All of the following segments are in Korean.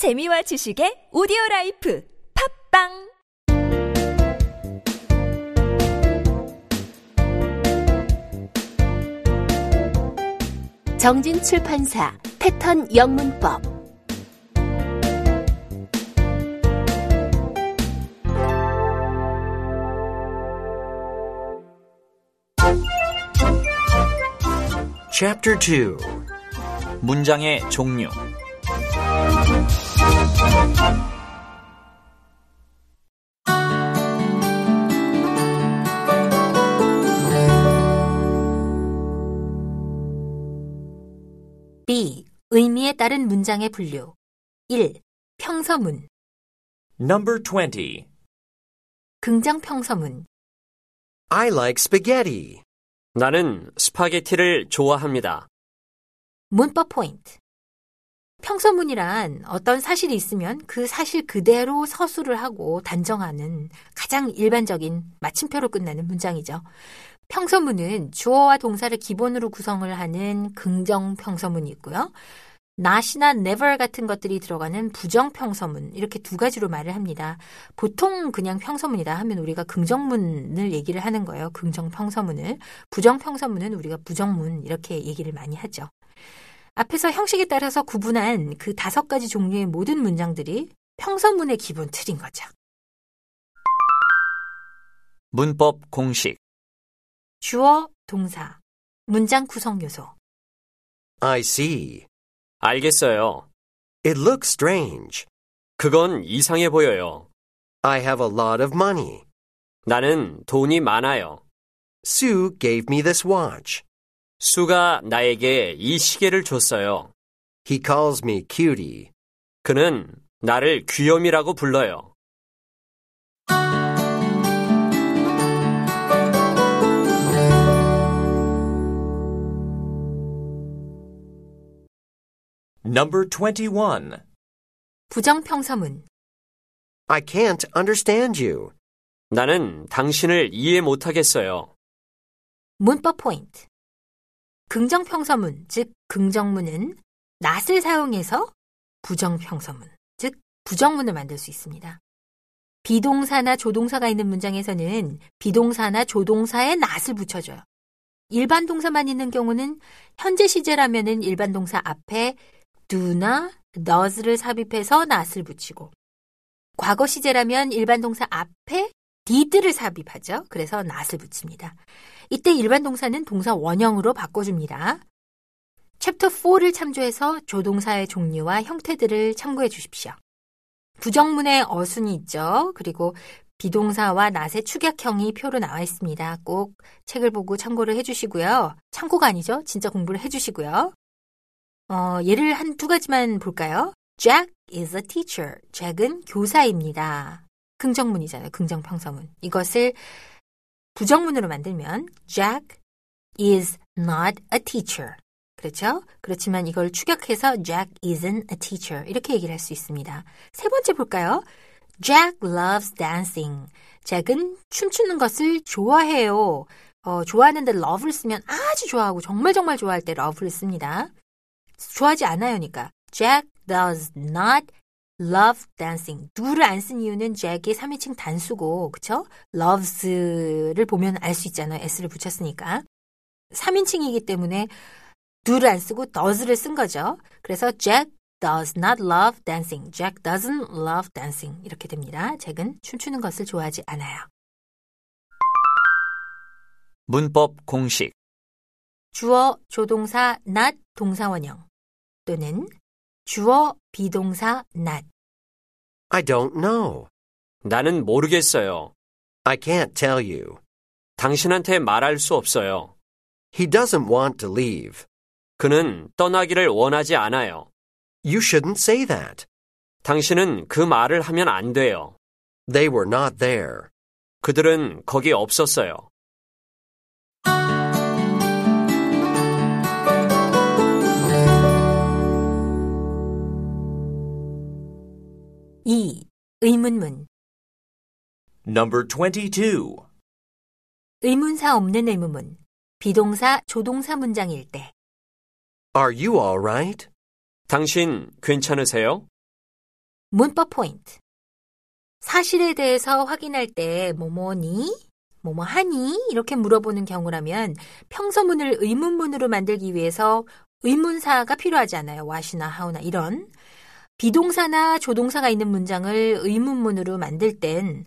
재미와 지식의 오디오 라이프 팝빵! 정진 출판사 패턴 영문법. Chapter 2 문장의 종류. B. 의미에 따른 문장의 분류 1. 평서문 Number 20 긍정 평서문 I like spaghetti. 나는 스파게티를 좋아합니다. 문법 포인트 평서문이란 어떤 사실이 있으면 그 사실 그대로 서술을 하고 단정하는 가장 일반적인 마침표로 끝나는 문장이죠. 평서문은 주어와 동사를 기본으로 구성을 하는 긍정 평서문이 있고요. not이나 never 같은 것들이 들어가는 부정 평서문 이렇게 두 가지로 말을 합니다. 보통 그냥 평서문이다 하면 우리가 긍정문을 얘기를 하는 거예요. 긍정 평서문을. 부정 평서문은 우리가 부정문 이렇게 얘기를 많이 하죠. 앞에서 형식에 따라서 구분한 그 다섯 가지 종류의 모든 문장들이 평서문의 기본 틀인 거죠. 문법 공식. 주어, 동사, 문장 구성 요소. I see. 알겠어요. It looks strange. 그건 이상해 보여요. I have a lot of money. 나는 돈이 많아요. Sue gave me this watch. 수가 나에게 이 시계를 줬어요. He calls me cutie. 그는 나를 귀염이라고 불러요. Number 21 부정 평서문. I can't understand you. 나는 당신을 이해 못하겠어요. 문법 포인트. 긍정 평서문, 즉 긍정문은 not을 사용해서 부정 평서문, 즉 부정문을 만들 수 있습니다. 비동사나 조동사가 있는 문장에서는 비동사나 조동사에 not을 붙여줘요. 일반 동사만 있는 경우는 현재 시제라면은 일반 동사 앞에 do나 does를 삽입해서 not을 붙이고 과거 시제라면 일반 동사 앞에 did를 삽입하죠. 그래서 not을 붙입니다. 이때 일반 동사는 동사 원형으로 바꿔줍니다. 챕터 4를 참조해서 조동사의 종류와 형태들을 참고해 주십시오. 부정문의 어순이 있죠. 그리고 비동사와 낫의 축약형이 표로 나와 있습니다. 꼭 책을 보고 참고를 해주시고요. 참고가 아니죠. 진짜 공부를 해주시고요. 어, 예를 한 두 가지만 볼까요? Jack is a teacher. 잭은 교사입니다. 긍정문이잖아요. 긍정평서문. 이것을 부정문으로 만들면 Jack is not a teacher. 그렇죠? 그렇지만 이걸 추격해서 Jack isn't a teacher. 이렇게 얘기를 할 수 있습니다. 세 번째 볼까요? Jack loves dancing. 잭은 춤추는 것을 좋아해요. 어, 좋아하는데 love를 쓰면 아주 좋아하고 정말 정말 좋아할 때 love를 씁니다. 좋아하지 않아요니까. Jack does not love dancing. do를 안 쓴 이유는 잭의 3인칭 단수고, 그쵸? loves를 보면 알 수 있잖아요. s를 붙였으니까. 3인칭이기 때문에 do를 안 쓰고 does를 쓴 거죠. 그래서 Jack does not love dancing. Jack doesn't love dancing. 이렇게 됩니다. 잭은 춤추는 것을 좋아하지 않아요. 문법 공식. 주어, 조동사, not, 동사원형 또는 주어, 비동사, not. I don't know. 나는 모르겠어요. I can't tell you. 당신한테 말할 수 없어요. He doesn't want to leave. 그는 떠나기를 원하지 않아요. You shouldn't say that. 당신은 그 말을 하면 안 돼요. They were not there. 그들은 거기 없었어요. 의문문. Number 22 의문사 없는 의문문. 비동사, 조동사 문장일 때. Are you all right? 당신 괜찮으세요? 문법 포인트. 사실에 대해서 확인할 때 뭐뭐니? 뭐뭐 하니? 이렇게 물어보는 경우라면 평서문을 의문문으로 만들기 위해서 의문사가 필요하지 않아요. what이나 how나 이런. 비동사나 조동사가 있는 문장을 의문문으로 만들 땐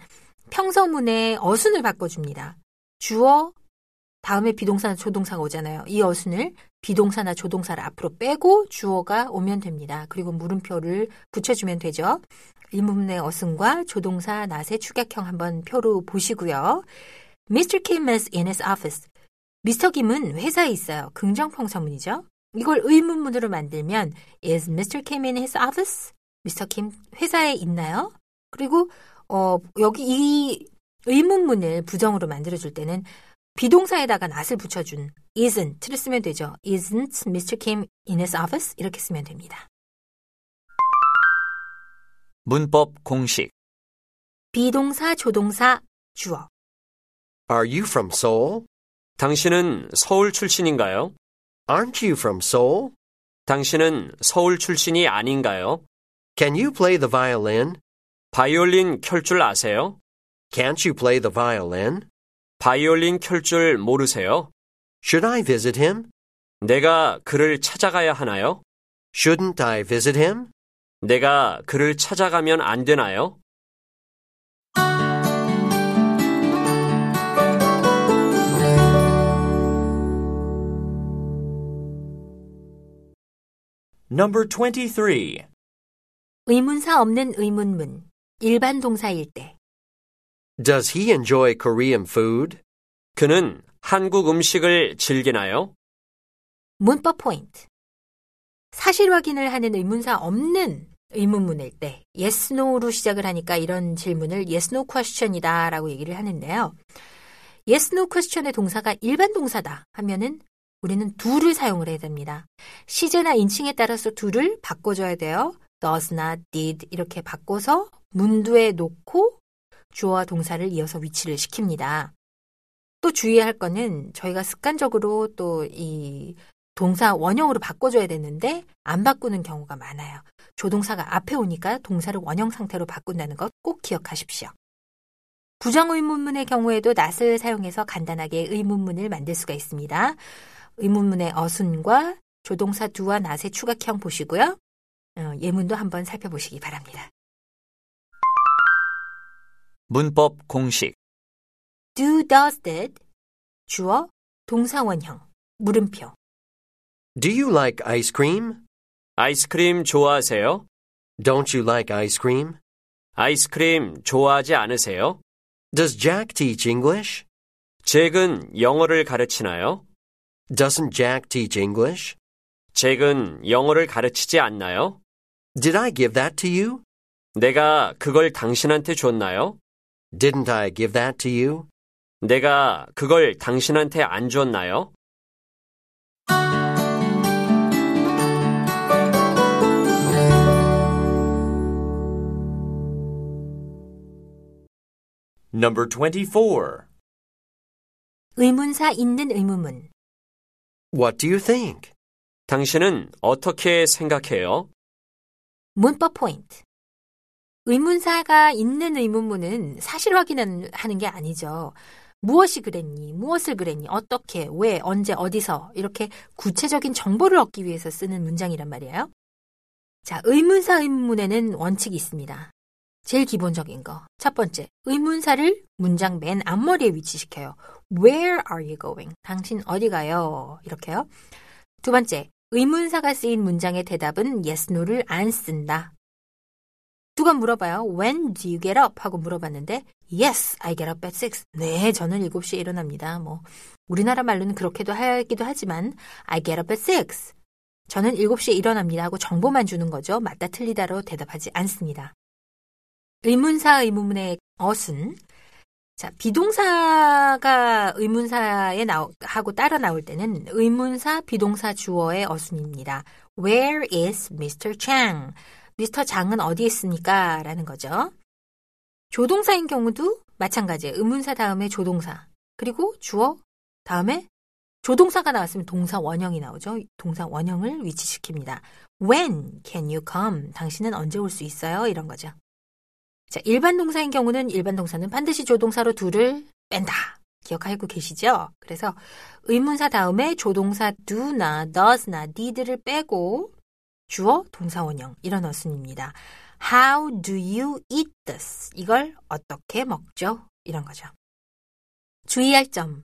평서문에 어순을 바꿔줍니다. 주어, 다음에 비동사나 조동사가 오잖아요. 이 어순을 비동사나 조동사를 앞으로 빼고 주어가 오면 됩니다. 그리고 물음표를 붙여주면 되죠. 의문문의 어순과 조동사 낫의 축약형 한번 표로 보시고요. Mr. Kim is in his office. 미스터 김은 회사에 있어요. 긍정평서문이죠. 이걸 의문문으로 만들면 Is Mr. Kim in his office? 미스터 킴 회사에 있나요? 그리고 어, 여기 이 의문문을 부정으로 만들어줄 때는 비동사에다가 낫을 붙여준 isn't를 쓰면 되죠. Isn't Mr. Kim in his office? 이렇게 쓰면 됩니다. 문법 공식. 비동사, 조동사, 주어. Are you from Seoul? 당신은 서울 출신인가요? Aren't you from Seoul? 당신은 서울 출신이 아닌가요? Can you play the violin? 바이올린 켤 줄 아세요? Can't you play the violin? 바이올린 켤 줄 모르세요? Should I visit him? 내가 그를 찾아가야 하나요? Shouldn't I visit him? 내가 그를 찾아가면 안 되나요? Number 23. 의문사 없는 의문문. 일반 동사일 때. Does he enjoy Korean food? 그는 한국 음식을 즐기나요? 문법 포인트. 사실 확인을 하는 의문사 없는 의문문일 때 yes, no로 시작을 하니까 이런 질문을 yes, no question이다 라고 얘기를 하는데요. yes, no question의 동사가 일반 동사다 하면은 우리는 do를 사용을 해야 됩니다. 시제나 인칭에 따라서 do를 바꿔줘야 돼요. does나 did 이렇게 바꿔서 문두에 놓고 주어와 동사를 이어서 위치를 시킵니다. 또 주의해야 할 거는 저희가 습관적으로 또 이 동사 원형으로 바꿔줘야 되는데 안 바꾸는 경우가 많아요. 조동사가 앞에 오니까 동사를 원형 상태로 바꾼다는 것 꼭 기억하십시오. 부정 의문문의 경우에도 낫을 사용해서 간단하게 의문문을 만들 수가 있습니다. 의문문의 어순과 조동사 두와 낫의 추각형 보시고요. 어, 예문도 한번 살펴보시기 바랍니다. 문법 공식. do, does, did 주어, 동사 원형, 물음표 Do you like ice cream? 아이스크림 좋아하세요? Don't you like ice cream? 아이스크림 좋아하지 않으세요? Does Jack teach English? 잭은 영어를 가르치나요? Doesn't Jack teach English? 잭은 영어를 가르치지 않나요? Did I give that to you? 내가 그걸 당신한테 줬나요? Didn't I give that to you? 내가 그걸 당신한테 안 줬나요? Number 24. 의문사 있는 의문문 What do you think? 당신은 어떻게 생각해요? 문법 포인트 의문사가 있는 의문문은 사실 확인하는 게 아니죠. 무엇이 그랬니? 무엇을 그랬니? 어떻게? 왜? 언제? 어디서? 이렇게 구체적인 정보를 얻기 위해서 쓰는 문장이란 말이에요. 자, 의문사 의문문에는 원칙이 있습니다. 제일 기본적인 거. 첫 번째, 의문사를 문장 맨 앞머리에 위치시켜요. Where are you going? 당신 어디 가요? 이렇게요. 두 번째, 의문사가 쓰인 문장의 대답은 yes, no를 안 쓴다. 누가 물어봐요. When do you get up? 하고 물어봤는데 Yes, I get up at 6. 네, 저는 7시에 일어납니다. 뭐 우리나라 말로는 그렇게도 하기도 하지만 I get up at 6. 저는 7시에 일어납니다 하고 정보만 주는 거죠. 맞다 틀리다로 대답하지 않습니다. 의문사 의문문의 어순 자, 비동사가 의문사에 나오, 하고 따라 나올 때는 의문사 비동사 주어의 어순입니다. Where is Mr. Chang? 미스터 장은 어디에 있습니까? 라는 거죠. 조동사인 경우도 마찬가지예요. 의문사 다음에 조동사. 그리고 주어 다음에 조동사가 나왔으면 동사 원형이 나오죠. 동사 원형을 위치시킵니다. When can you come? 당신은 언제 올 수 있어요? 이런 거죠. 자, 일반 동사인 경우는 일반 동사는 반드시 조동사로 do를 뺀다. 기억하고 계시죠? 그래서 의문사 다음에 조동사 do나 does나 need를 빼고 주어 동사 원형 이런 어순입니다. How do you eat this? 이걸 어떻게 먹죠? 이런 거죠. 주의할 점.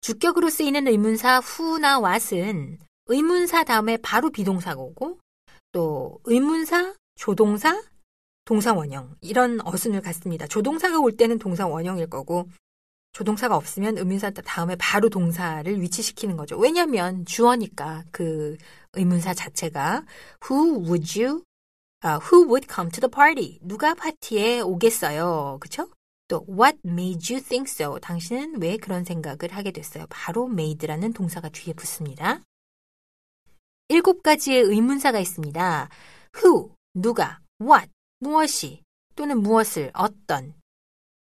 주격으로 쓰이는 의문사 who나 what은 의문사 다음에 바로 비동사가 오고 또 의문사, 조동사, 동사 원형 이런 어순을 갖습니다. 조동사가 올 때는 동사 원형일 거고 조동사가 없으면 의문사 다음에 바로 동사를 위치시키는 거죠. 왜냐하면 주어니까 그 의문사 자체가 Who would you? 아, who would come to the party? 누가 파티에 오겠어요? 그쵸? 또 What made you think so? 당신은 왜 그런 생각을 하게 됐어요? 바로 made라는 동사가 뒤에 붙습니다. 일곱 가지의 의문사가 있습니다. Who, 누가, what, 무엇이, 또는 무엇을, 어떤,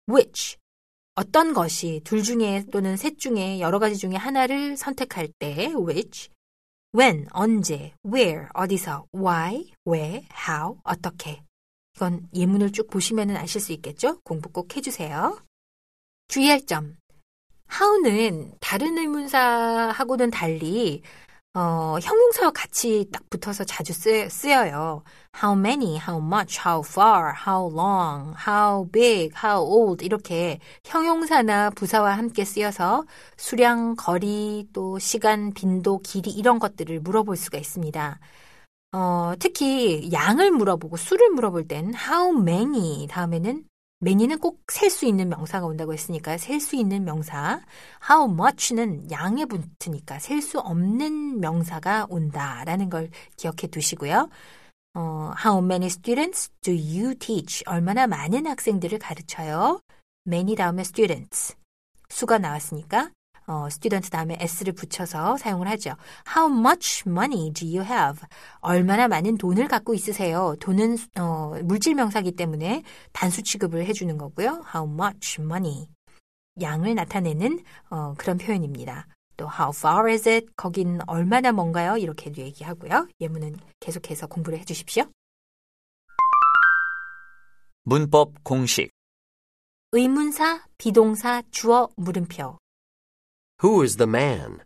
which, 어떤 것이 둘 중에 또는 셋 중에 여러 가지 중에 하나를 선택할 때 which, when, 언제, where, 어디서, why, 왜, how, 어떻게. 이건 예문을 쭉 보시면 아실 수 있겠죠? 공부 꼭 해주세요. 주의할 점. how는 다른 의문사하고는 달리 어, 형용사와 같이 딱 붙어서 자주 쓰, 쓰여요. How many, how much, how far, how long, how big, how old? 이렇게 형용사나 부사와 함께 쓰여서 수량, 거리, 또 시간, 빈도, 길이 이런 것들을 물어볼 수가 있습니다. 어, 특히 양을 물어보고 수를 물어볼 땐 how many? 다음에는 many는 꼭 셀 수 있는 명사가 온다고 했으니까 셀 수 있는 명사. how much는 양에 붙으니까 셀 수 없는 명사가 온다라는 걸 기억해 두시고요. 어, how many students do you teach? 얼마나 많은 학생들을 가르쳐요? many 다음에 students. 수가 나왔으니까 어, student 다음에 s를 붙여서 사용을 하죠. How much money do you have? 얼마나 많은 돈을 갖고 있으세요? 돈은 어, 물질 명사기 때문에 단수 취급을 해주는 거고요. How much money? 양을 나타내는 어, 그런 표현입니다. 또 how far is it? 거긴 얼마나 먼가요? 이렇게도 얘기하고요. 예문은 계속해서 공부를 해주십시오. 문법 공식. 의문사, 비동사, 주어, 물음표. Who is the man?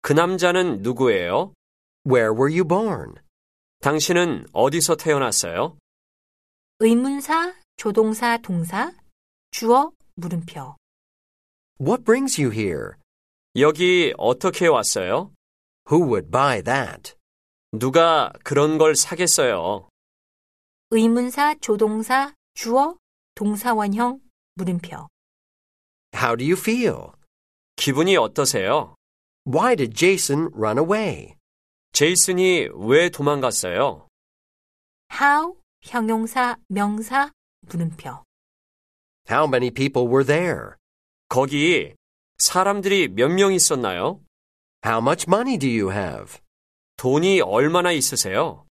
그 남자는 누구예요? Where were you born? 당신은 어디서 태어났어요? 의문사, 조동사, 동사, 주어, 물음표. What brings you here? 여기 어떻게 왔어요? Who would buy that? 누가 그런 걸 사겠어요? 의문사, 조동사, 주어, 동사원형, 물음표. How do you feel? 기분이 어떠세요? Why did Jason run away? 제이슨이 왜 도망갔어요? how, 형용사, 명사, 물음표. How many people were there? 거기 사람들이 몇 명 있었나요? How much money do you have? 돈이 얼마나 있으세요?